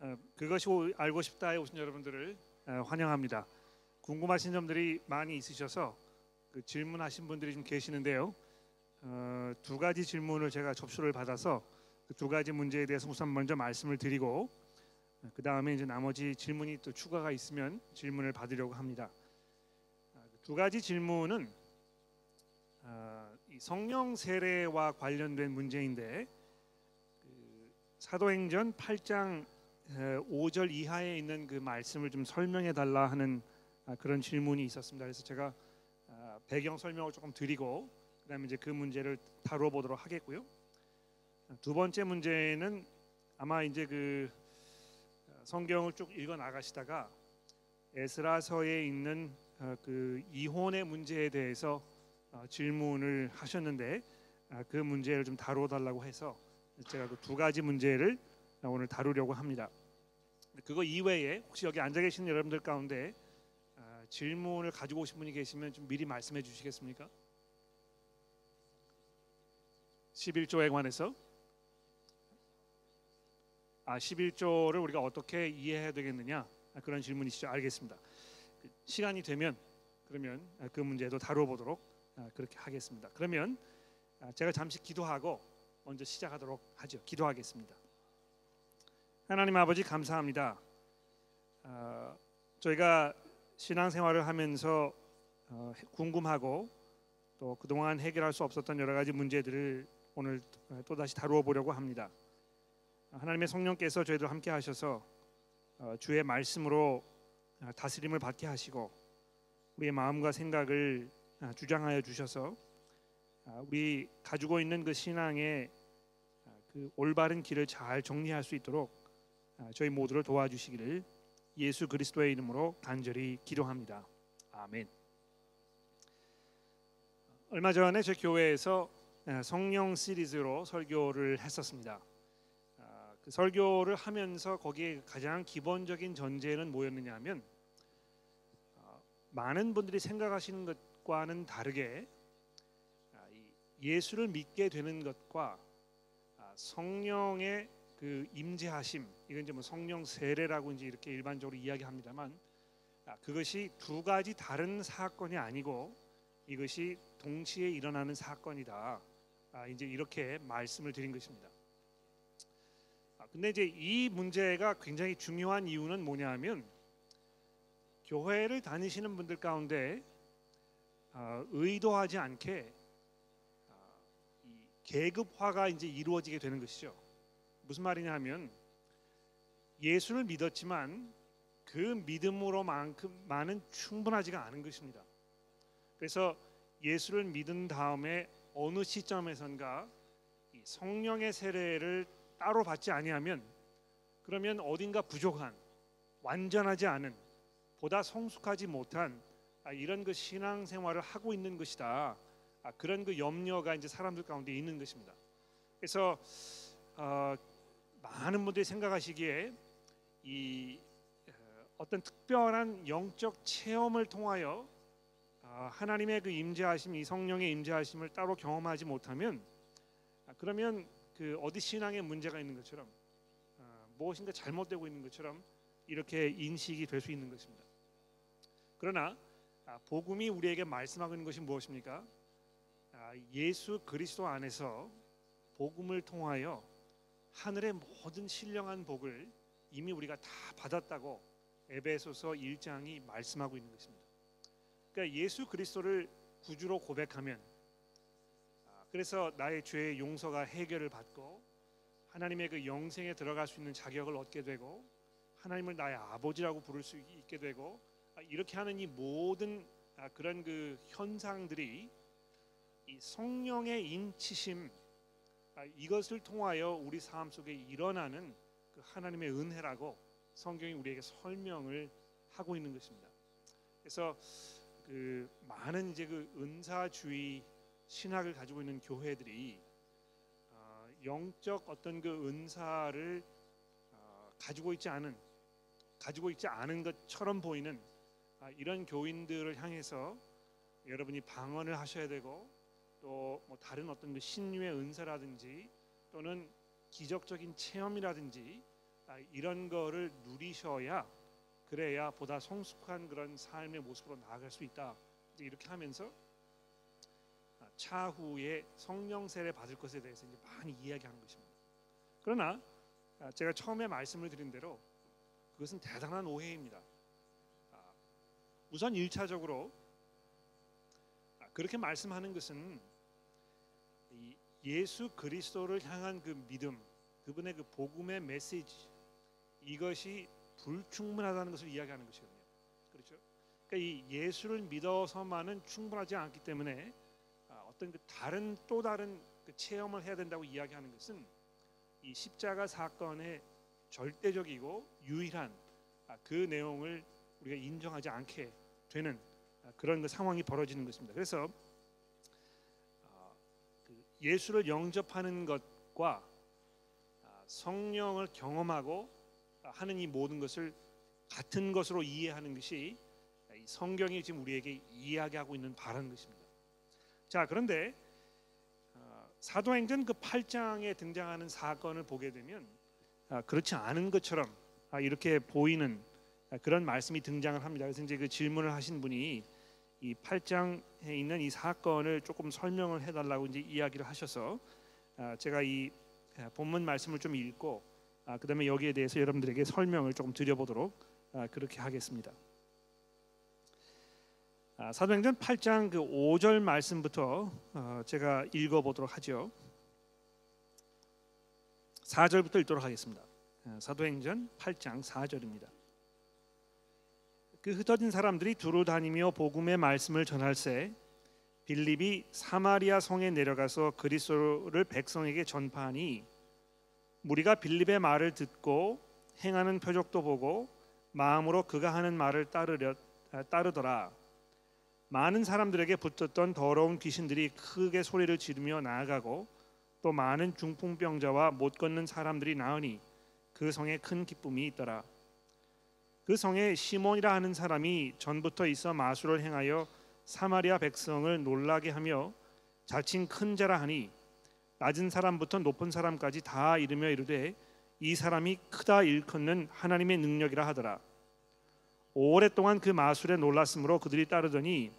어, 그것이 오- 알고 싶다에 오신 여러분들을 어, 환영합니다. 궁금하신 점들이 많이 있으셔서 그 질문하신 분들이 좀 계시는데요. 어, 두 가지 질문을 제가 접수를 받아서 그 두 가지 문제에 대해서 우선 먼저 말씀을 드리고 그 다음에 이제 나머지 질문이 또 추가가 있으면 질문을 받으려고 합니다. 아, 그두 가지 질문은 성령 세례와 관련된 문제인데 그 사도행전 8장 5절 이하에 있는 그 말씀을 좀 설명해 달라 하는 아, 그런 질문이 있었습니다. 그래서 제가 아, 배경 설명을 조금 드리고 그다음에 이제 그 문제를 다뤄 보도록 하겠고요. 아, 두 번째 문제는 아마 이제 그 아, 성경을 쭉 읽어 나가시다가 에스라서에 있는 아, 그 이혼의 문제에 대해서 아, 질문을 하셨는데 아, 그 문제를 좀 다뤄 달라고 해서 제가 그 두 가지 문제를 오늘 다루려고 합니다. 그거 이외에 혹시 여기 앉아 계신 여러분들 가운데 아, 질문을 가지고 오신 분이 계시면 좀 미리 말씀해 주시겠습니까? 11조에 관해서 아 11조를 우리가 어떻게 이해해야 되겠느냐 아, 그런 질문이시죠. 알겠습니다. 그 시간이 되면 그러면 아, 그 문제도 다뤄보도록 아, 그렇게 하겠습니다. 그러면 아, 제가 잠시 기도하고 먼저 시작하도록 하죠. 기도하겠습니다. 하나님 아버지 감사합니다. 아, 저희가 신앙생활을 하면서 어, 궁금하고 또 그동안 해결할 수 없었던 여러 가지 문제들을 오늘 또 다시 다루어 보려고 합니다. 하나님의 성령께서 저희들 함께 하셔서 어, 주의 말씀으로 아, 다스림을 받게 하시고 우리의 마음과 생각을 아, 주장하여 주셔서 아, 우리 가지고 있는 그 신앙의 아, 그 올바른 길을 잘 정리할 수 있도록 아, 저희 모두를 도와주시기를 예수 그리스도의 이름으로 간절히 기도합니다. 아멘. 얼마 전에 제 교회에서 아, 성령 시리즈로 설교를 했었습니다. 아, 그 설교를 하면서 거기에 가장 기본적인 전제는 뭐였느냐면 아, 많은 분들이 생각하시는 것과는 다르게 아, 이 예수를 믿게 되는 것과 아, 성령의 그 임재하심 이건 이제 뭐 성령 세례라고 이제 이렇게 일반적으로 이야기합니다만 아, 그것이 두 가지 다른 사건이 아니고 이것이 동시에 일어나는 사건이다. 아, 이제 이렇게 말씀을 드린 것입니다. 아, 근데 이제 이 문제가 굉장히 중요한 이유는 뭐냐하면 교회를 다니시는 분들 가운데 아, 의도하지 않게 계급화가 이제 이루어지게 되는 것이죠. 무슨 말이냐 하면 예수를 믿었지만 그 믿음으로만큼만은 충분하지가 않은 것입니다. 그래서 예수를 믿은 다음에 어느 시점에선가 이 성령의 세례를 따로 받지 아니하면 그러면 어딘가 부족한 완전하지 않은 보다 성숙하지 못한 아, 이런 그 신앙 생활을 하고 있는 것이다. 아, 그런 그 염려가 이제 사람들 가운데 있는 것입니다. 그래서 어, 많은 분들이 생각하시기에 이 어, 어떤 특별한 영적 체험을 통하여 아, 하나님의 그 임재하심, 이 성령의 임재하심을 따로 경험하지 못하면 아, 그러면 그 어디 신앙에 문제가 있는 것처럼 아, 무엇인가 잘못되고 있는 것처럼 이렇게 인식이 될 수 있는 것입니다. 그러나 아, 복음이 우리에게 말씀하고 있는 것이 무엇입니까? 아, 예수 그리스도 안에서 복음을 통하여 하늘의 모든 신령한 복을 이미 우리가 다 받았다고 에베소서 1장이 말씀하고 있는 것입니다. 그러니까 예수 그리스도를 구주로 고백하면 아, 그래서 나의 죄의 용서가 해결을 받고 하나님의 그 영생에 들어갈 수 있는 자격을 얻게 되고 하나님을 나의 아버지라고 부를 수 있게 되고 아, 이렇게 하는 이 모든 아, 그런 그 현상들이 이 성령의 인치심 아, 이것을 통하여 우리 삶 속에 일어나는 그 하나님의 은혜라고 성경이 우리에게 설명을 하고 있는 것입니다. 그래서 그 많은 이제 그 은사주의 신학을 가지고 있는 교회들이 아, 영적 어떤 그 은사를 아, 가지고 있지 않은 가지고 있지 않은 것처럼 보이는 아, 이런 교인들을 향해서 여러분이 방언을 하셔야 되고 또 뭐 다른 어떤 그 신유의 은사라든지 또는 기적적인 체험이라든지 아, 아, 이런 거를 누리셔야 그래야 보다 성숙한 그런 삶의 모습으로 나아갈 수 있다. 이렇게 하면서 아, 차후에 성령 세례 받을 것에 대해서 이제 많이 이야기하는 것입니다. 그러나 아, 제가 처음에 말씀을 드린 대로 그것은 대단한 오해입니다. 아, 우선 일차적으로 아, 그렇게 말씀하는 것은 이 예수 그리스도를 향한 그 믿음, 그분의 그 복음의 메시지 이것이 불충분하다는 것을 이야기하는 것이거든요. 그렇죠? 그러니까 이 예수를 믿어서만은 충분하지 않기 때문에 아, 어떤 그 다른 또 다른 그 체험을 해야 된다고 이야기하는 것은 이 십자가 사건의 절대적이고 유일한 아, 그 내용을 우리가 인정하지 않게 되는 아, 그런 그 상황이 벌어지는 것입니다. 그래서 그 예수를 영접하는 것과 성령을 경험하고 하는 이 모든 것을 같은 것으로 이해하는 것이 성경이 지금 우리에게 이야기하고 있는 바라는 것입니다. 자, 그런데 어, 사도행전 그 8장에 등장하는 사건을 보게 되면 아, 그렇지 않은 것처럼 아, 이렇게 보이는 아, 그런 말씀이 등장을 합니다. 그래서 이제 그 질문을 하신 분이 이 8장에 있는 이 사건을 조금 설명을 해달라고 이제 이야기를 하셔서 제가 이 본문 말씀을 좀 읽고 아, 그다음에 여기에 대해서 여러분들에게 설명을 조금 드려보도록 아, 그렇게 하겠습니다. 아, 사도행전 8장 그 5절 말씀부터 어, 제가 읽어보도록 하죠. 4절부터 읽도록 하겠습니다. 아, 사도행전 8장 4절입니다. 그 흩어진 사람들이 두루 다니며 복음의 말씀을 전할세 빌립이 사마리아 성에 내려가서 그리스도를 백성에게 전파하니 무리가 빌립의 말을 듣고 행하는 표적도 보고 마음으로 그가 하는 말을 따르려 아, 따르더라. 많은 사람들에게 붙었던 더러운 귀신들이 크게 소리를 지르며 나아가고 또 많은 중풍병자와 못 걷는 사람들이 나으니 그 성에 큰 기쁨이 있더라. 그 성에 시몬이라 하는 사람이 전부터 있어 마술을 행하여 사마리아 백성을 놀라게 하며 자칭 큰 자라 하니 낮은 사람부터 높은 사람까지 다 이르며 이르되 이 사람이 크다 일컫는 하나님의 능력이라 하더라. 오랫동안 그 마술에 놀랐으므로 그들이 따르더니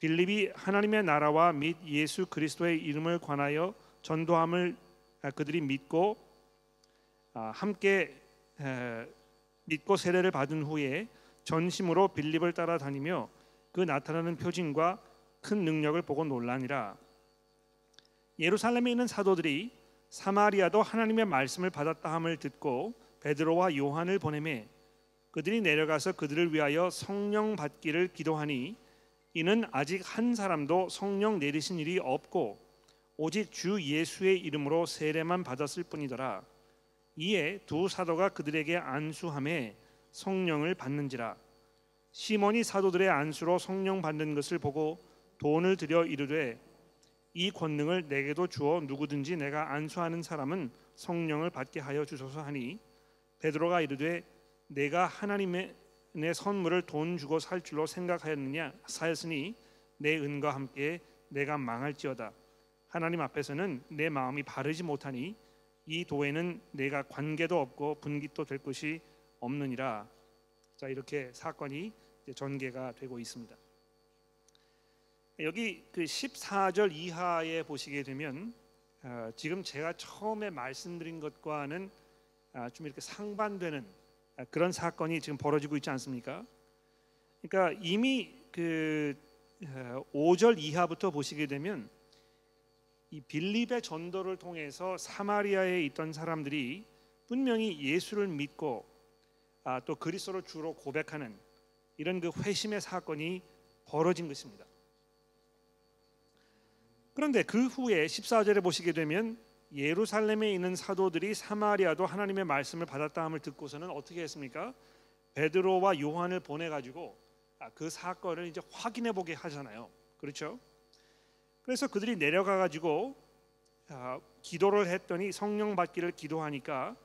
빌립이 하나님의 나라와 및 예수 그리스도의 이름을 관하여 전도함을 아, 그들이 믿고 아, 함께 믿고 세례를 받은 후에 전심으로 빌립을 따라다니며 그 나타나는 표징과 큰 능력을 보고 놀라니라. 예루살렘에 있는 사도들이 사마리아도 하나님의 말씀을 받았다 함을 듣고 베드로와 요한을 보내매 그들이 내려가서 그들을 위하여 성령 받기를 기도하니 이는 아직 한 사람도 성령 내리신 일이 없고 오직 주 예수의 이름으로 세례만 받았을 뿐이더라. 이에 두 사도가 그들에게 안수함에 성령을 받는지라. 시몬이 사도들의 안수로 성령 받는 것을 보고 돈을 들여 이르되 이 권능을 내게도 주어 누구든지 내가 안수하는 사람은 성령을 받게 하여 주소서 하니. 베드로가 이르되 내가 하나님의 내 선물을 돈 주고 살 줄로 생각하였느냐? 사였으니 내 은과 함께 내가 망할지어다. 하나님 앞에서는 내 마음이 바르지 못하니 이 도에는 내가 관계도 없고 분깃도 될 것이 없느니라 자 이렇게 사건이 전개가 되고 있습니다. 여기 그 14절 이하에 보시게 되면 어, 지금 제가 처음에 말씀드린 것과는 아, 좀 이렇게 상반되는 아, 그런 사건이 지금 벌어지고 있지 않습니까? 그러니까 이미 그 5절 어, 이하부터 보시게 되면 이 빌립의 전도를 통해서 사마리아에 있던 사람들이 분명히 예수를 믿고 아, 또 그리스도를 주로 고백하는 이런 그 회심의 사건이 벌어진 것입니다. 그런데 그 후에 14절에 보시게 되면 예루살렘에 있는 사도들이 사마리아도 하나님의 말씀을 받았다 함을 듣고서는 어떻게 했습니까? 베드로와 요한을 보내 가지고 아, 그 사건을 이제 확인해 보게 하잖아요. 그렇죠? 그래서 그들이 내려가 가지고 아, 기도를 했더니 성령 받기를 기도하니까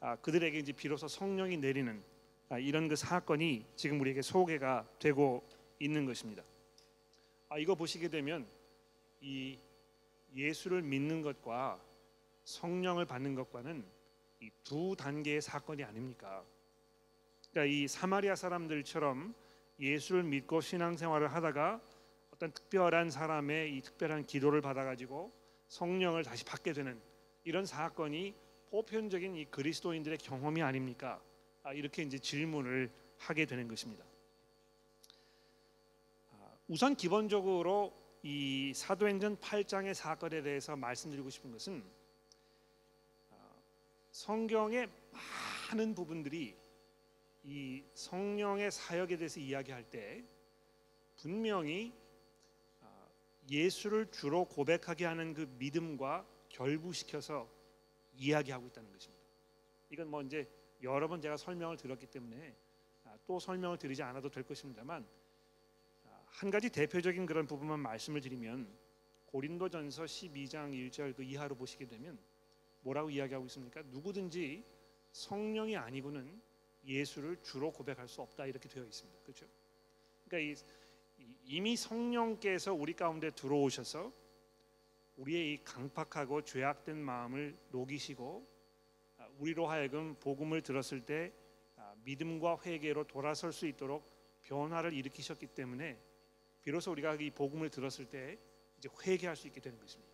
아, 그들에게 이제 비로소 성령이 내리는 이런 그 사건이 지금 우리에게 소개가 되고 있는 것입니다. 이거 보시게 되면 이 예수를 믿는 것과 성령을 받는 것과는 이 두 단계의 사건이 아닙니까? 그러니까 이 사마리아 사람들처럼 예수를 믿고 신앙생활을 하다가 어떤 특별한 사람의 이 특별한 기도를 받아가지고 성령을 다시 받게 되는 이런 사건이 보편적인 이 그리스도인들의 경험이 아닙니까? 아, 이렇게 이제 질문을 하게 되는 것입니다. 아, 우선 기본적으로 이 사도행전 8장의 사건에 대해서 말씀드리고 싶은 것은 아, 성경의 많은 부분들이 이 성령의 사역에 대해서 이야기할 때 분명히 아, 예수를 주로 고백하게 하는 그 믿음과 결부시켜서 이야기하고 있다는 것입니다. 이건 뭐 이제 여러 번 제가 설명을 들었기 때문에 아, 또 설명을 드리지 않아도 될 것입니다만 아, 한 가지 대표적인 그런 부분만 말씀을 드리면 고린도전서 12장 1절 그 이하로 보시게 되면 뭐라고 이야기하고 있습니까? 누구든지 성령이 아니고는 예수를 주로 고백할 수 없다 이렇게 되어 있습니다. 그렇죠? 그러니까 이, 이미 성령께서 우리 가운데 들어오셔서 우리의 이 강팍하고 죄악된 마음을 녹이시고 아, 우리로 하여금 복음을 들었을 때 아, 믿음과 회개로 돌아설 수 있도록 변화를 일으키셨기 때문에 비로소 우리가 이 복음을 들었을 때 이제 회개할 수 있게 되는 것입니다.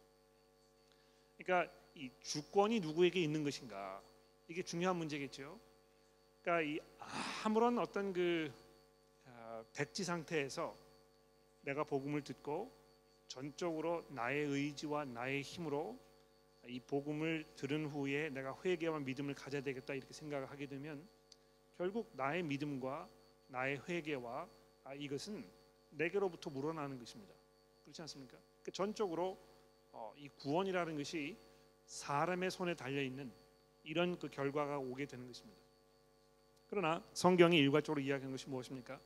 그러니까 이 주권이 누구에게 있는 것인가 이게 중요한 문제겠죠. 그러니까 이 아무런 어떤 그 아, 백지 상태에서 내가 복음을 듣고 전적으로 나의 의지와 나의 힘으로 이 복음을 들은 후에 내가 회개와 믿음을 가져야 되겠다 이렇게 생각을 하게 되면 결국 나의 믿음과 나의 회개와 아, 이것은 내게로부터 물어나는 것입니다. 그렇지 않습니까? 그 전적으로 어, 이 구원이라는 것이 사람의 손에 달려 있는 이런 그 결과가 오게 되는 것입니다. 그러나 성경이 일괄적으로 이야기한 것이 무엇입니까?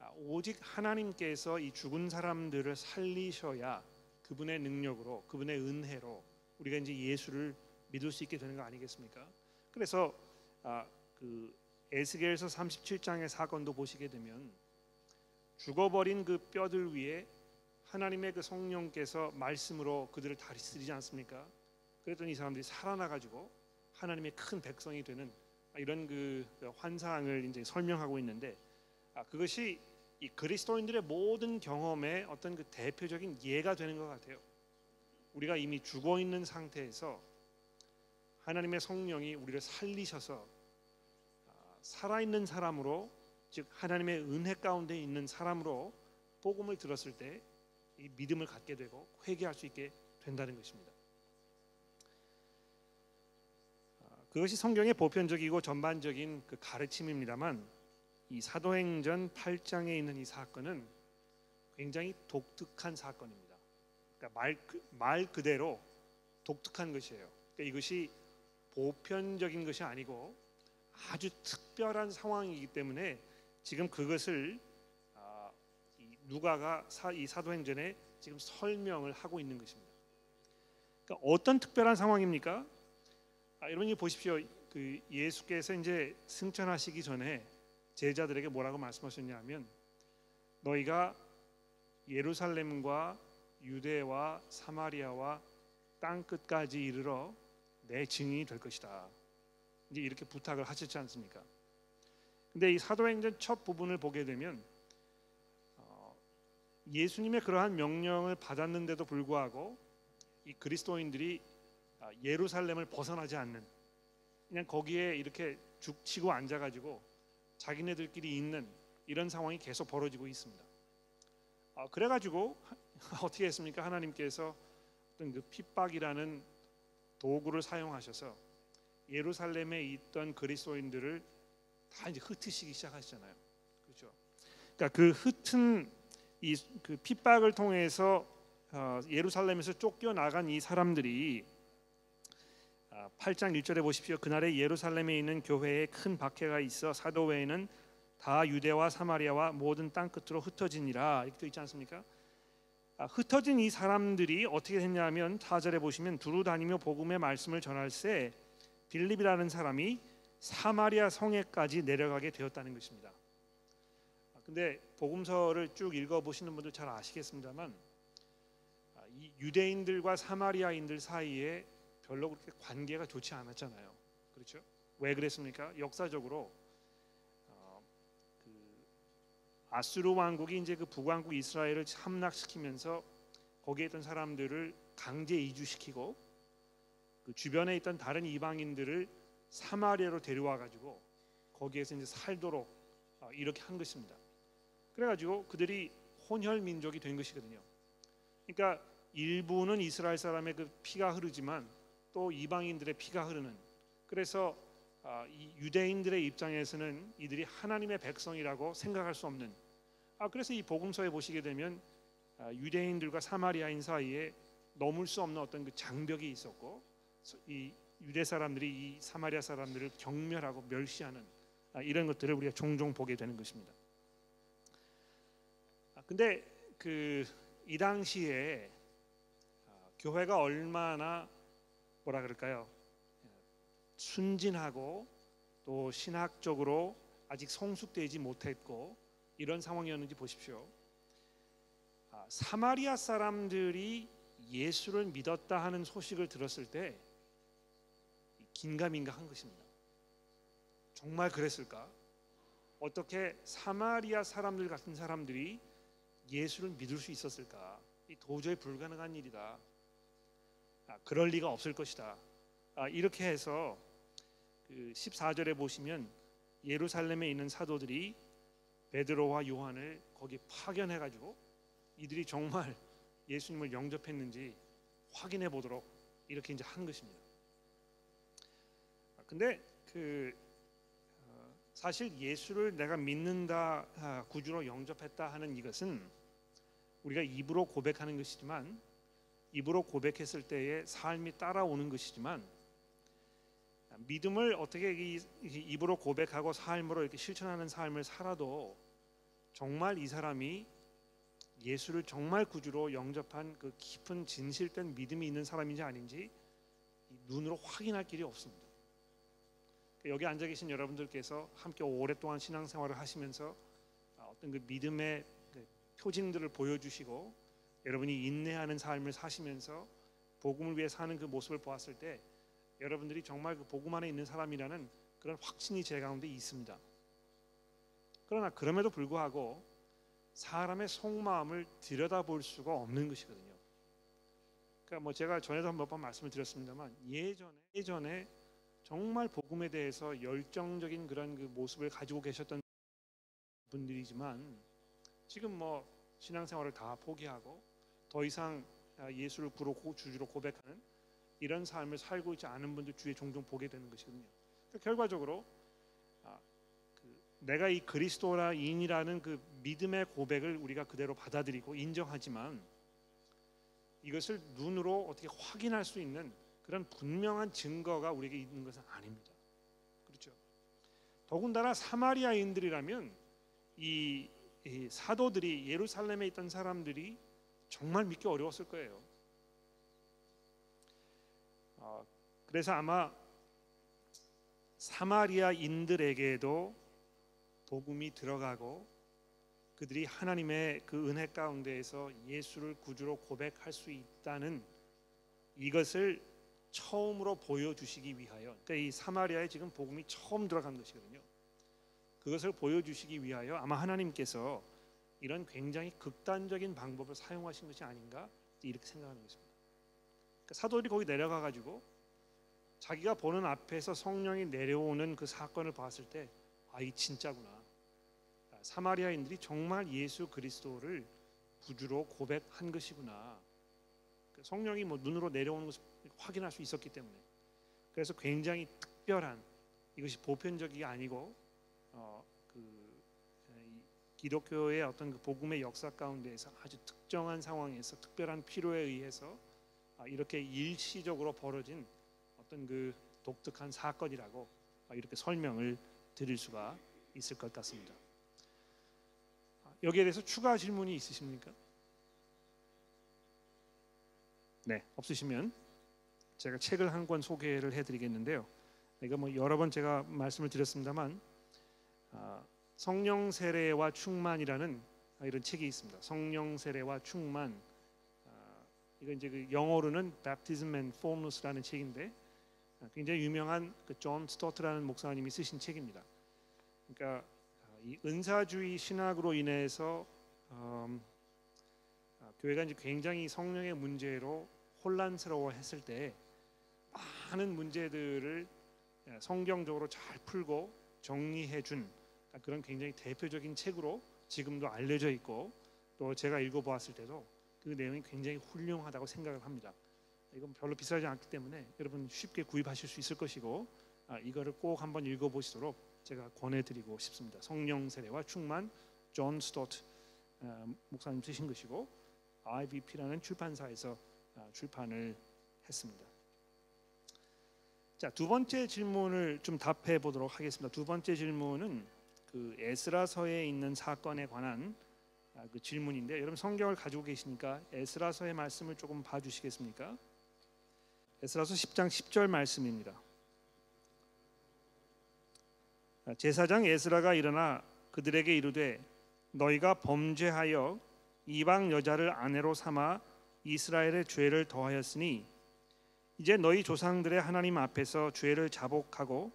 아, 오직 하나님께서 이 죽은 사람들을 살리셔야 그분의 능력으로 그분의 은혜로 우리가 이제 예수를 믿을 수 있게 되는 거 아니겠습니까? 그래서 아, 그 에스겔서 37장의 사건도 보시게 되면 죽어버린 그 뼈들 위에 하나님의 그 성령께서 말씀으로 그들을 다스리지 않습니까? 그랬더니 이 사람들이 살아나 가지고 하나님의 큰 백성이 되는 이런 그 환상을 이제 설명하고 있는데 아, 그것이 이 그리스도인들의 모든 경험의 어떤 그 대표적인 예가 되는 것 같아요. 우리가 이미 죽어 있는 상태에서 하나님의 성령이 우리를 살리셔서 아, 살아 있는 사람으로 즉 하나님의 은혜 가운데 있는 사람으로 복음을 들었을 때 이 믿음을 갖게 되고 회개할 수 있게 된다는 것입니다. 아, 그것이 성경의 보편적이고 전반적인 그 가르침입니다만 이 사도행전 8장에 있는 이 사건은 굉장히 독특한 사건입니다. 그러니까 말, 그, 말 그대로 독특한 것이에요. 그러니까 이것이 보편적인 것이 아니고 아주 특별한 상황이기 때문에 지금 그것을 아, 누가가 이 사도행전에 지금 설명을 하고 있는 것입니다. 그러니까 어떤 특별한 상황입니까? 아, 여러분이 보십시오. 그 예수께서 이제 승천하시기 전에 제자들에게 뭐라고 말씀하셨냐면 너희가 예루살렘과 유대와 사마리아와 땅 끝까지 이르러 내 증인이 될 것이다. 이제 이렇게 부탁을 하셨지 않습니까? 근데 이 사도행전 첫 부분을 보게 되면 어, 예수님의 그러한 명령을 받았는데도 불구하고 이 그리스도인들이 아, 예루살렘을 벗어나지 않는 그냥 거기에 이렇게 죽치고 앉아가지고 자기네들끼리 있는 이런 상황이 계속 벌어지고 있습니다. 아, 그래가지고 어떻게 했습니까? 하나님께서 어떤 그 핍박이라는 도구를 사용하셔서 예루살렘에 있던 그리스도인들을 다 이제 흩으시기 시작하시잖아요. 그렇죠? 그러니까 그 흩은 이 그 핍박을 통해서 어, 예루살렘에서 쫓겨 나간 이 사람들이 8장 아, 1절에 보십시오. 그날에 예루살렘에 있는 교회에 큰 박해가 있어 사도 외에는 다 유대와 사마리아와 모든 땅 끝으로 흩어지니라 이렇게 있지 않습니까? 아, 흩어진 이 사람들이 어떻게 했냐면 4절에 보시면 두루 다니며 복음의 말씀을 전할새 빌립이라는 사람이 사마리아 성에까지 내려가게 되었다는 것입니다. 아, 근데 복음서를 쭉 읽어 보시는 분들 잘 아시겠습니다만 이 유대인들과 사마리아인들 사이에 별로 그렇게 관계가 좋지 않았잖아요. 그렇죠? 왜 그랬습니까? 역사적으로 어, 그 아수르 왕국이 이제 그 북왕국 이스라엘을 함락시키면서 거기에 있던 사람들을 강제 이주시키고 그 주변에 있던 다른 이방인들을 사마리아로 데려와 가지고 거기에서 이제 살도록 어, 이렇게 한 것입니다. 그래가지고 그들이 혼혈 민족이 된 것이거든요. 그러니까 일부는 이스라엘 사람의 그 피가 흐르지만 또 이방인들의 피가 흐르는. 그래서 아, 이 유대인들의 입장에서는 이들이 하나님의 백성이라고 생각할 수 없는. 아 그래서 이 복음서에 보시게 되면 아, 유대인들과 사마리아인 사이에 넘을 수 없는 어떤 그 장벽이 있었고 이 유대 사람들이 이 사마리아 사람들을 경멸하고 멸시하는 아, 이런 것들을 우리가 종종 보게 되는 것입니다. 아, 근데 그 이 당시에 아, 교회가 얼마나 뭐라 그럴까요? 순진하고 또 신학적으로 아직 성숙되지 못했고 이런 상황이었는지 보십시오. 아, 사마리아 사람들이 예수를 믿었다 하는 소식을 들었을 때 긴가민가 한 것입니다. 정말 그랬을까? 어떻게 사마리아 사람들 같은 사람들이 예수를 믿을 수 있었을까? 이 도저히 불가능한 일이다. 아, 그럴 리가 없을 것이다. 아, 이렇게 해서 그 14절에 보시면 예루살렘에 있는 사도들이 베드로와 요한을 거기 파견해 가지고 이들이 정말 예수님을 영접했는지 확인해 보도록 이렇게 이제 한 것입니다. 아, 근데 그 어, 사실 예수를 내가 믿는다 아, 구주로 영접했다 하는 이것은 우리가 입으로 고백하는 것이지만 입으로 고백했을 때의 삶이 따라오는 것이지만 믿음을 어떻게 입으로 고백하고 삶으로 이렇게 실천하는 삶을 살아도 정말 이 사람이 예수를 정말 구주로 영접한 그 깊은 진실된 믿음이 있는 사람인지 아닌지 눈으로 확인할 길이 없습니다. 여기 앉아 계신 여러분들께서 함께 오랫동안 신앙생활을 하시면서 어떤 그 믿음의 그 표징들을 보여주시고 여러분이 인내하는 삶을 사시면서 복음을 위해 사는 그 모습을 보았을 때 여러분들이 정말 그 복음 안에 있는 사람이라는 그런 확신이 제 가운데 있습니다. 그러나 그럼에도 불구하고 사람의 속마음을 들여다볼 수가 없는 것이거든요. 그러니까 뭐 제가 전에도 몇 번 말씀을 드렸습니다만 예전에 예전에 정말 복음에 대해서 열정적인 그런 그 모습을 가지고 계셨던 분들이지만 지금 뭐 신앙생활을 다 포기하고 더 이상 예수를 구로 주주로 고백하는 이런 삶을 살고 있지 않은 분들 주위에 종종 보게 되는 것이거든요. 그러니까 결과적으로 내가 이 그리스도라인이라는 그 믿음의 고백을 우리가 그대로 받아들이고 인정하지만 이것을 눈으로 어떻게 확인할 수 있는 그런 분명한 증거가 우리에게 있는 것은 아닙니다. 그렇죠? 더군다나 사마리아인들이라면 이, 이 사도들이 예루살렘에 있던 사람들이 정말 믿기 어려웠을 거예요. 어, 그래서 아마 사마리아인들에게도 복음이 들어가고 그들이 하나님의 그 은혜 가운데에서 예수를 구주로 고백할 수 있다는 이것을 처음으로 보여주시기 위하여 그러니까 이 사마리아에 지금 복음이 처음 들어간 것이거든요. 그것을 보여주시기 위하여 아마 하나님께서 이런 굉장히 극단적인 방법을 사용하신 것이 아닌가 이렇게 생각하는 것입니다. 그러니까 사도들이 거기 내려가 가지고 자기가 보는 앞에서 성령이 내려오는 그 사건을 봤을 때 아, 이 진짜구나. 사마리아인들이 정말 예수 그리스도를 구주로 고백한 것이구나. 그 성령이 뭐 눈으로 내려오는 것을 확인할 수 있었기 때문에 그래서 굉장히 특별한 이것이 보편적이 아니고 어, 그 기독교의 어떤 그 복음의 역사 가운데에서 아주 특정한 상황에서 특별한 필요에 의해서 아, 이렇게 일시적으로 벌어진 어떤 그 독특한 사건이라고 아, 이렇게 설명을 드릴 수가 있을 것 같습니다. 여기에 대해서 추가 질문이 있으십니까? 네, 없으시면 제가 책을 한 권 소개를 해드리겠는데요. 이거 뭐 여러 번 제가 말씀을 드렸습니다만 아, 성령 세례와 충만이라는 이런 책이 있습니다. 성령 세례와 충만. 아, 이거 이제 그 영어로는 Baptism and Fullness라는 책인데 아, 굉장히 유명한 그존 스토트라는 목사님이 쓰신 책입니다. 그러니까 아, 이 은사주의 신학으로 인해서 음, 아, 교회가 이제 굉장히 성령의 문제로 혼란스러워했을 때 많은 문제들을 예, 성경적으로 잘 풀고 정리해 준 그런 굉장히 대표적인 책으로 지금도 알려져 있고 또 제가 읽어보았을 때도 그 내용이 굉장히 훌륭하다고 생각을 합니다. 이건 별로 비싸지 않기 때문에 여러분 쉽게 구입하실 수 있을 것이고 아, 이거를 꼭 한번 읽어보시도록 제가 권해드리고 싶습니다. 성령 세례와 충만 존 스토트 아, 목사님 쓰신 것이고 IVP라는 출판사에서 아, 출판을 했습니다. 자, 두 번째 질문을 좀 답해 보도록 하겠습니다. 두 번째 질문은 그 에스라서에 있는 사건에 관한 아, 그 질문인데 여러분 성경을 가지고 계시니까 에스라서의 말씀을 조금 봐 주시겠습니까? 에스라서 10장 10절 말씀입니다. 아, 제사장 에스라가 일어나 그들에게 이르되 너희가 범죄하여 이방 여자를 아내로 삼아 이스라엘의 죄를 더하였으니 이제 너희 조상들의 하나님 앞에서 죄를 자복하고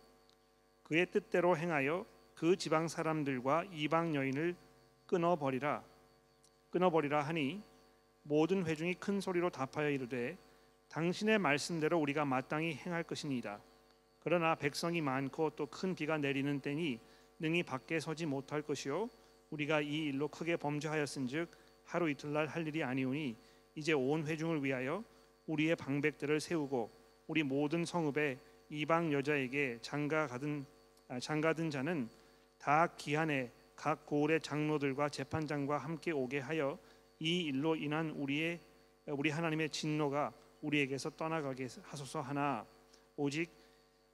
그의 뜻대로 행하여 그 지방 사람들과 이방 여인을 끊어 버리라. 끊어 버리라 하니 모든 회중이 큰 소리로 답하여 이르되 당신의 말씀대로 우리가 마땅히 행할 것이니이다. 그러나 백성이 많고 또 큰 비가 내리는 때니 능히 밖에 서지 못할 것이요 우리가 이 일로 크게 범죄하였은즉 하루 이틀날 할 일이 아니오니 이제 온 회중을 위하여 우리의 방백들을 세우고 우리 모든 성읍에 이방 여자에게 장가 가든 아, 장가든 자는 다 기한에 각 고을의 장로들과 재판장과 함께 오게 하여 이 일로 인한 우리의 우리 하나님의 진노가 우리에게서 떠나가게 하소서 하나 오직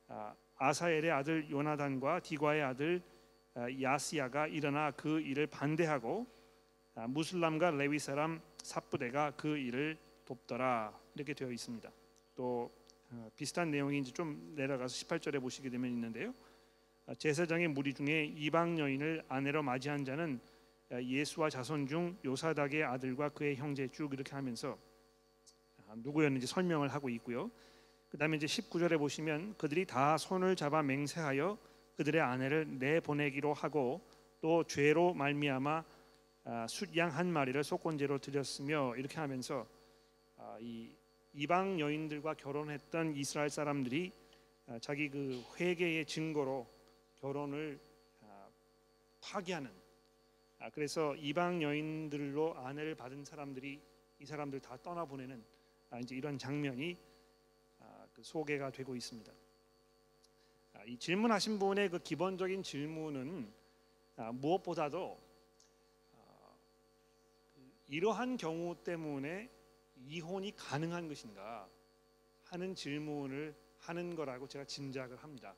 아, 아사엘의 아들 요나단과 디과의 아들 아, 야스야가 일어나 그 일을 반대하고 무슬람과 레위 사람 삽부대가 그 일을 돕더라 이렇게 되어 있습니다. 또 어, 비슷한 이제 좀 내려가서 18절에 보시게 되면 있는데요. 아, 제사장의 무리 중에 이방 여인을 아내로 맞이한 자는 아, 예수와 자손 중 요사닥의 아들과 그의 형제 쭉 이렇게 하면서 아, 누구였는지 설명을 하고 있고요. 그다음에 이제 19절에 보시면 그들이 다 손을 잡아 맹세하여 그들의 아내를 내보내기로 하고 또 죄로 말미암아 숫양 한 마리를 속건제로 드렸으며 이렇게 하면서 이 이방 여인들과 결혼했던 이스라엘 사람들이 자기 그 회개의 증거로 결혼을 아, 파기하는 아, 그래서 이방 여인들로 아내를 받은 사람들이 이 사람들 다 떠나 보내는 아, 이제 이런 장면이 그 소개가 되고 있습니다. 이 질문하신 분의 그 기본적인 질문은 무엇보다도 그 이러한 경우 때문에 이혼이 가능한 것인가 하는 질문을 하는 거라고 제가 짐작을 합니다.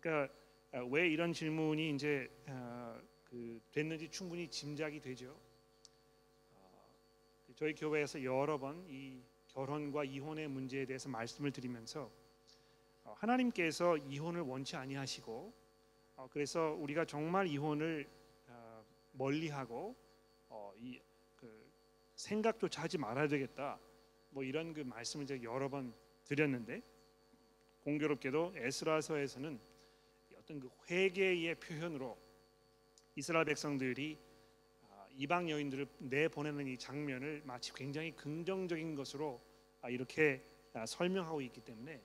그러니까 아, 왜 이런 질문이 이제 아, 그 됐는지 충분히 짐작이 되죠. 아, 저희 교회에서 여러 번 이 결혼과 이혼의 문제에 대해서 말씀을 드리면서 어, 하나님께서 이혼을 원치 아니하시고 어, 그래서 우리가 정말 이혼을 멀리하고 어, 이그 생각조차 하지 말아야 되겠다. 뭐 이런 그 말씀을 제가 여러 번 드렸는데 공교롭게도 에스라서에서는 어떤 그 회개의 표현으로 이스라엘 백성들이 아, 이방 여인들을 내보내는 이 장면을 마치 굉장히 긍정적인 것으로 아, 이렇게 아, 설명하고 있기 때문에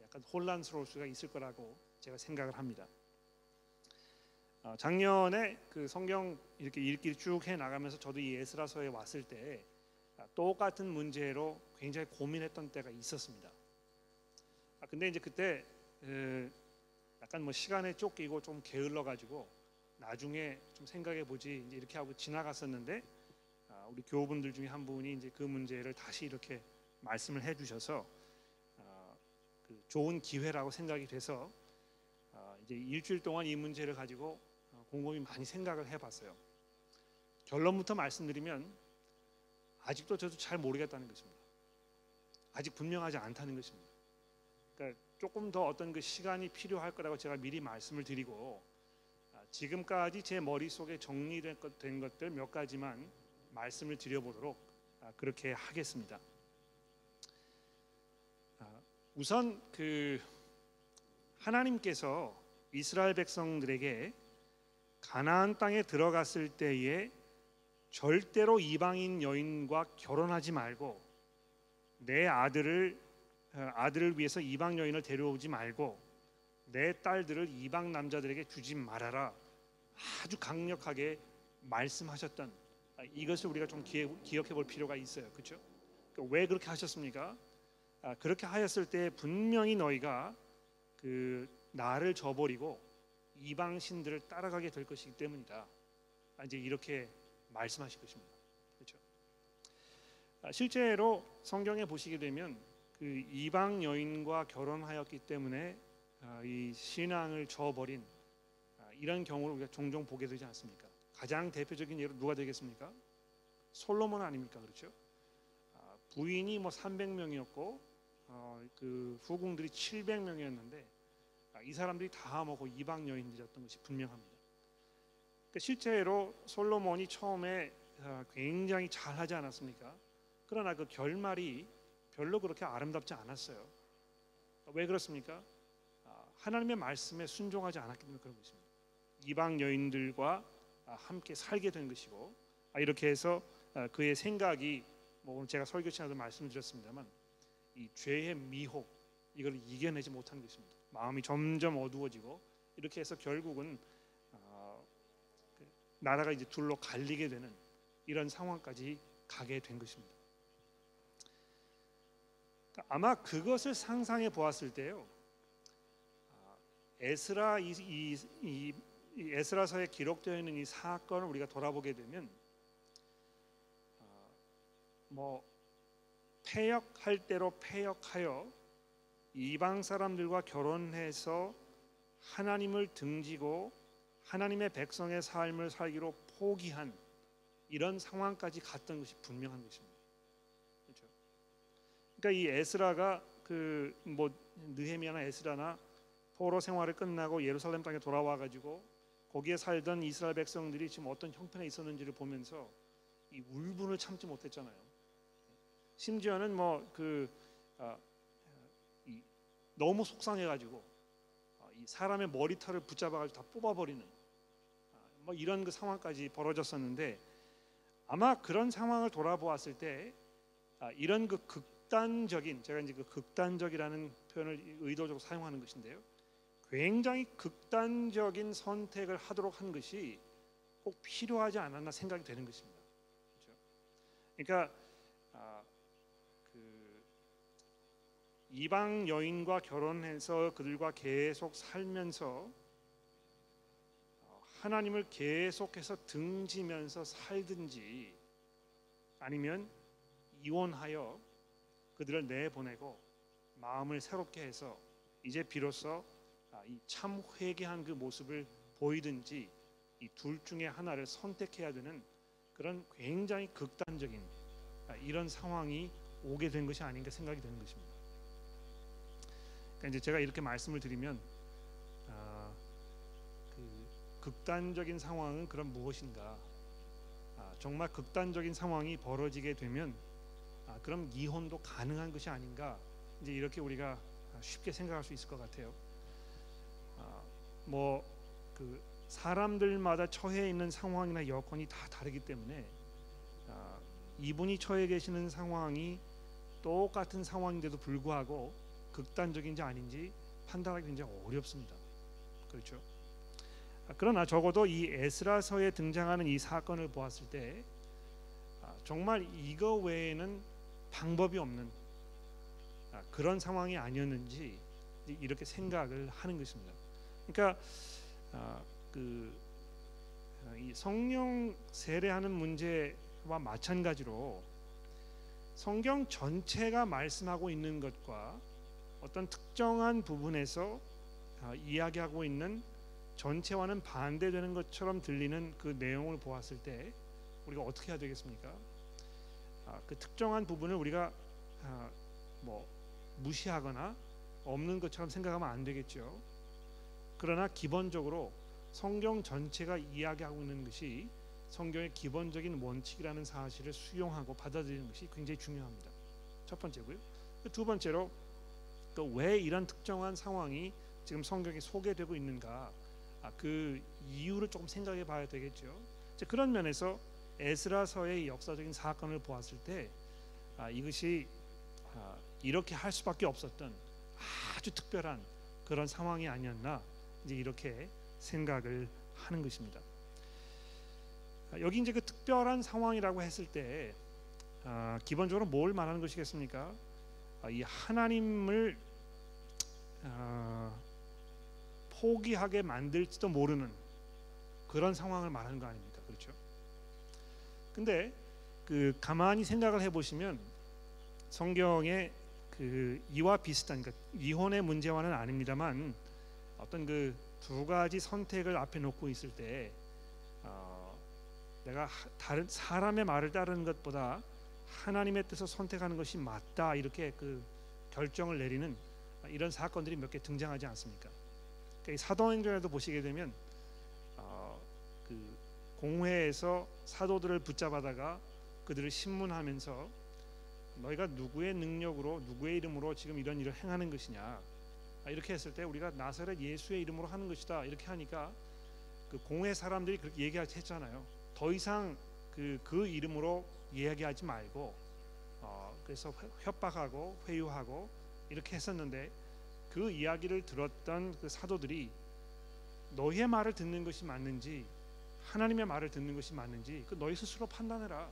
약간 혼란스러울 수가 있을 거라고 제가 생각을 합니다. 작년에 그 성경 이렇게 읽기 쭉해 나가면서 저도 이 에스라서에 왔을 때 똑같은 문제로 굉장히 고민했던 때가 있었습니다. 근데 이제 그때 약간 뭐 시간에 쫓기고 좀 게을러 가지고 나중에 좀 생각해 보지 이렇게 하고 지나갔었는데 아, 우리 교우분들 중에 한 분이 이제 그 문제를 다시 이렇게 말씀을 해주셔서 아, 그 좋은 기회라고 생각이 돼서 아, 이제 일주일 동안 이 문제를 가지고 어, 곰곰이 많이 생각을 해봤어요. 결론부터 말씀드리면 아직도 저도 잘 모르겠다는 것입니다. 아직 분명하지 않다는 것입니다. 그러니까 조금 더 어떤 그 시간이 필요할 거라고 제가 미리 말씀을 드리고 아, 지금까지 제 머릿속에 정리된 것들 몇 가지만 말씀을 드려보도록 아, 그렇게 하겠습니다. 아, 우선 그 하나님께서 이스라엘 백성들에게 가나안 땅에 들어갔을 때에 절대로 이방인 여인과 결혼하지 말고 내 아들을 어, 아들을 위해서 이방 여인을 데려오지 말고 내 딸들을 이방 남자들에게 주지 말아라 아주 강력하게 말씀하셨던 아, 이것을 우리가 좀 기억해 볼 필요가 있어요. 그렇죠? 왜 그렇게 하셨습니까? 아, 그렇게 하였을 때 분명히 너희가 그 나를 저버리고 이방 신들을 따라가게 될 것이기 때문이다. 아, 이제 이렇게 말씀하실 것입니다. 그렇죠? 아, 실제로 성경에 보시게 되면 그 이방 여인과 결혼하였기 때문에 아, 이 신앙을 저버린 이런 경우를 우리가 종종 보게 되지 않습니까? 가장 대표적인 예로 누가 되겠습니까? 솔로몬 아닙니까? 그렇죠? 부인이 뭐 300명이었고 어, 그 후궁들이 700명이었는데 이 사람들이 다 먹고 이방 여인들이었던 것이 분명합니다. 그러니까 실제로 솔로몬이 처음에 어, 굉장히 잘하지 않았습니까? 그러나 그 결말이 별로 그렇게 아름답지 않았어요. 왜 그렇습니까? 아, 하나님의 말씀에 순종하지 않았기 때문에 그런 것입니다. 이방 여인들과 아, 함께 살게 된 것이고 아, 이렇게 해서 그의 생각이 뭐 오늘 제가 설교 시간에도 말씀드렸습니다만 이 죄의 미혹 이걸 이겨내지 못하는 것입니다. 마음이 점점 어두워지고 이렇게 해서 결국은 어, 그 나라가 이제 둘로 갈리게 되는 이런 상황까지 가게 된 것입니다. 아마 그것을 상상해 보았을 때요. 아, 에스라 이, 이, 이, 이 에스라서에 기록되어 있는 이 사건을 우리가 돌아보게 되면 어, 뭐 폐역할 대로 폐역하여 이방 사람들과 결혼해서 하나님을 등지고 하나님의 백성의 삶을 살기로 포기한 이런 상황까지 갔던 것이 분명한 것입니다. 그러니까 이 에스라가 그 뭐 느헤미야나 에스라나 포로 생활을 끝나고 예루살렘 땅에 돌아와 가지고 거기에 살던 이스라엘 백성들이 지금 어떤 형편에 있었는지를 보면서 이 울분을 참지 못했잖아요. 심지어는 뭐그 아, 너무 속상해가지고 아, 이 사람의 머리털을 붙잡아가지고 다 뽑아버리는 아, 뭐 이런 그 상황까지 벌어졌었는데 아마 그런 상황을 돌아보았을 때 아, 이런 그 극 단적인 제가 이제 그 극단적이라는 표현을 의도적으로 사용하는 것인데요. 굉장히 극단적인 선택을 하도록 한 것이 꼭 필요하지 않았나 생각이 되는 것입니다. 그렇죠? 그러니까 이방 여인과 결혼해서 그들과 계속 살면서 어, 하나님을 계속해서 등지면서 살든지 아니면 이혼하여 그들을 내보내고 마음을 새롭게 해서 이제 비로소 아, 참 회개한 그 모습을 보이든지 이 둘 중에 하나를 선택해야 되는 그런 굉장히 극단적인 아, 이런 상황이 오게 된 것이 아닌가 생각이 되는 것입니다. 그러니까 이제 제가 이렇게 말씀을 드리면 아, 그 극단적인 상황은 그럼 무엇인가? 아, 정말 극단적인 상황이 벌어지게 되면 아, 그럼 이혼도 가능한 것이 아닌가? 이제 이렇게 우리가 쉽게 생각할 수 있을 것 같아요. 아, 뭐그 사람들마다 처해 있는 상황이나 여건이 다 다르기 때문에 아, 이분이 처해 계시는 상황이 똑같은 상황인데도 불구하고 극단적인지 아닌지 판단하기 굉장히 어렵습니다. 그렇죠? 아, 그러나 적어도 이 에스라서에 등장하는 이 사건을 보았을 때 아, 정말 이거 외에는 방법이 없는 아, 그런 상황이 아니었는지 이렇게 생각을 하는 것입니다. 그러니까 그 성령 세례하는 문제와 마찬가지로 성경 전체가 말씀하고 있는 것과 어떤 특정한 부분에서 아, 이야기하고 있는 전체와는 반대되는 것처럼 들리는 그 내용을 보았을 때 우리가 어떻게 해야 되겠습니까? 아, 그 특정한 부분을 우리가 아, 뭐 무시하거나 없는 것처럼 생각하면 안 되겠죠. 그러나 기본적으로 성경 전체가 이야기하고 있는 것이 성경의 기본적인 원칙이라는 사실을 수용하고 받아들이는 것이 굉장히 중요합니다. 첫 번째고요. 두 번째로 또 왜 이런 특정한 상황이 지금 성경에 소개되고 있는가? 아, 그 이유를 조금 생각해 봐야 되겠죠. 그런 면에서 에스라서의 역사적인 사건을 보았을 때 아, 이것이 아, 이렇게 할 수밖에 없었던 아주 특별한 그런 상황이 아니었나 이제 이렇게 생각을 하는 것입니다. 아, 여기 이제 그 특별한 상황이라고 했을 때 아, 기본적으로 뭘 말하는 것이겠습니까? 아, 이 하나님을 아, 포기하게 만들지도 모르는 그런 상황을 말하는 거 아닙니까? 그렇죠? 근데 그 가만히 생각을 해보시면 성경에 그 이와 비슷한 그러니까 이혼의 문제와는 아닙니다만 어떤 그 두 가지 선택을 앞에 놓고 있을 때 어, 내가 다른 사람의 말을 따르는 것보다 하나님의 뜻을 선택하는 것이 맞다 이렇게 그 결정을 내리는 이런 사건들이 몇 개 등장하지 않습니까? 그러니까 사도행전에도 보시게 되면 어, 그 공회에서 사도들을 붙잡아다가 그들을 신문하면서 너희가 누구의 능력으로 누구의 이름으로 지금 이런 일을 행하는 것이냐 아, 이렇게 했을 때 우리가 나사렛 예수의 이름으로 하는 것이다 이렇게 하니까 그 공회 사람들이 그렇게 얘기했잖아요. 더 이상 그, 그 이름으로 이야기하지 말고 어, 그래서 협박하고 회유하고 이렇게 했었는데 그 이야기를 들었던 그 사도들이 너희의 말을 듣는 것이 맞는지 하나님의 말을 듣는 것이 맞는지 그 너희 스스로 판단해라.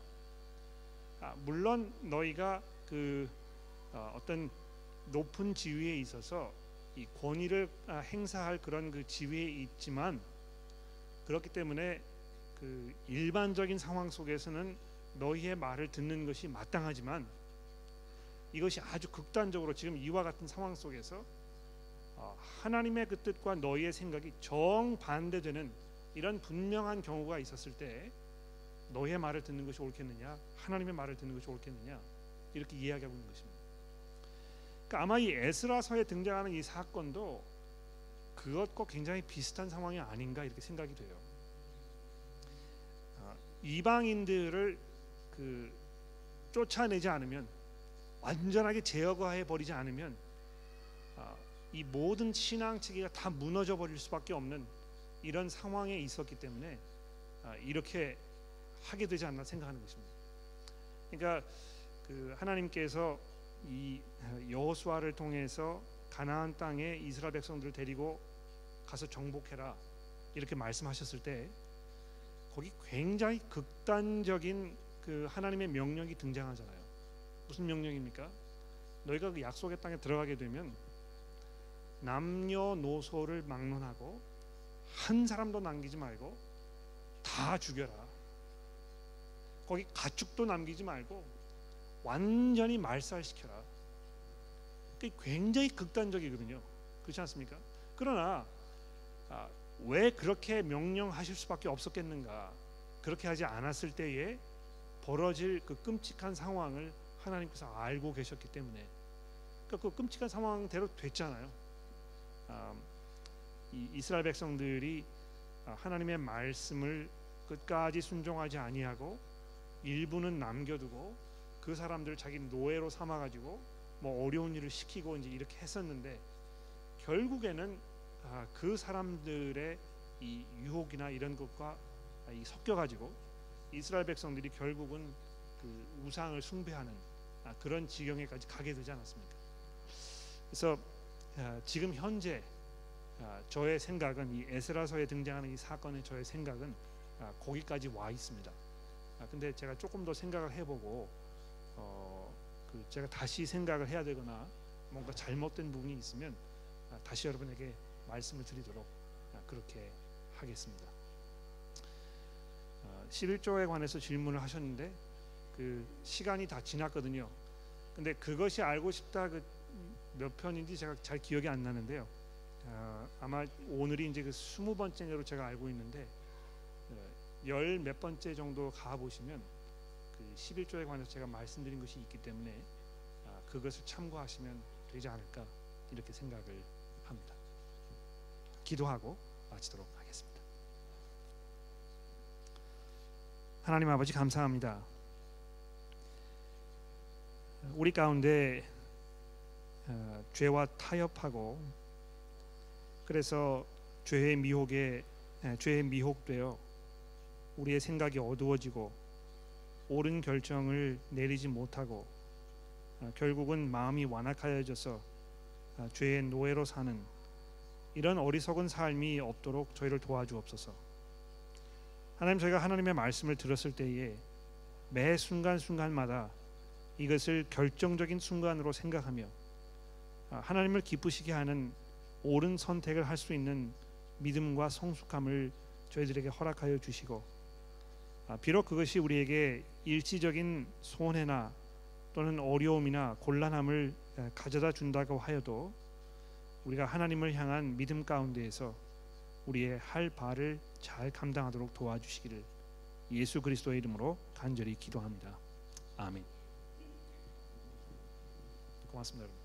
아, 물론 너희가 그 어, 어떤 높은 지위에 있어서 이 권위를 아, 행사할 그런 그 지위에 있지만 그렇기 때문에 그 일반적인 상황 속에서는 너희의 말을 듣는 것이 마땅하지만 이것이 아주 극단적으로 지금 이와 같은 상황 속에서 어, 하나님의 그 뜻과 너희의 생각이 정반대되는 이런 분명한 경우가 있었을 때 너희의 말을 듣는 것이 옳겠느냐 하나님의 말을 듣는 것이 옳겠느냐 이렇게 이야기하고 있는 것입니다. 그러니까 아마 이 에스라서에 등장하는 이 사건도 그것과 굉장히 비슷한 상황이 아닌가 이렇게 생각이 돼요. 어, 이방인들을 그 쫓아내지 않으면 완전하게 제어해 버리지 않으면 어, 이 모든 신앙 체계가 다 무너져 버릴 수밖에 없는 이런 상황에 있었기 때문에 어, 이렇게 하게 되지 않나 생각하는 것입니다. 그러니까 그 하나님께서 이 여호수아를 통해서 가나안 땅에 이스라엘 백성들을 데리고 가서 정복해라 이렇게 말씀하셨을 때 거기 굉장히 극단적인 그 하나님의 명령이 등장하잖아요. 무슨 명령입니까? 너희가 그 약속의 땅에 들어가게 되면 남녀노소를 막론하고 한 사람도 남기지 말고 다 죽여라. 거기 가축도 남기지 말고 완전히 말살시켜라. 그게 굉장히 극단적이거든요. 그렇지 않습니까? 그러나 아, 왜 그렇게 명령하실 수밖에 없었겠는가? 그렇게 하지 않았을 때에 벌어질 그 끔찍한 상황을 하나님께서 알고 계셨기 때문에 그러니까 그 끔찍한 상황대로 됐잖아요. 아, 이 이스라엘 백성들이 아, 하나님의 말씀을 끝까지 순종하지 아니하고 일부는 남겨두고 그 사람들 자기 노예로 삼아 가지고 뭐 어려운 일을 시키고 이제 이렇게 했었는데 결국에는 아, 그 사람들의 이 유혹이나 이런 것과 이 섞여 가지고 이스라엘 백성들이 결국은 그 우상을 숭배하는 아, 그런 지경에까지 가게 되지 않았습니까? 그래서 아, 지금 현재 아, 저의 생각은 이 에스라서에 등장하는 이 사건의 저의 생각은 아, 거기까지 와 있습니다. 아, 근데 제가 조금 더 생각을 해보고 어, 그 제가 다시 생각을 해야 되거나 뭔가 잘못된 부분이 있으면 아, 다시 여러분에게 말씀을 드리도록 아, 그렇게 하겠습니다. 어, 11조에 관해서 질문을 하셨는데 그 시간이 다 지났거든요. 근데 그것이 알고 싶다 그 몇 편인지 제가 잘 기억이 안 나는데요. 어, 아마 오늘이 이제 그 스무 번째로 제가 알고 있는데 어, 열몇 번째 정도 가 보시면 그 11조에 관해서 제가 말씀드린 것이 있기 때문에 아, 그것을 참고하시면 되지 않을까 이렇게 생각을 합니다. 기도하고 마치도록 하겠습니다. 하나님 아버지 감사합니다. 우리 가운데 어, 죄와 타협하고 그래서 죄의 미혹에 에, 죄의 미혹되어 우리의 생각이 어두워지고 옳은 결정을 내리지 못하고 어, 결국은 마음이 완악하여져서 어, 죄의 노예로 사는 이런 어리석은 삶이 없도록 저희를 도와주옵소서. 하나님 저희가 하나님의 말씀을 들었을 때에 매 순간 순간마다 이것을 결정적인 순간으로 생각하며 아, 하나님을 기쁘시게 하는 옳은 선택을 할 수 있는 믿음과 성숙함을 저희들에게 허락하여 주시고 아, 비록 그것이 우리에게 일시적인 손해나 또는 어려움이나 곤란함을 에, 가져다 준다고 하여도 우리가 하나님을 향한 믿음 가운데에서 우리의 할 바를 잘 감당하도록 도와주시기를 예수 그리스도의 이름으로 간절히 기도합니다. 아멘. 고맙습니다. 여러분.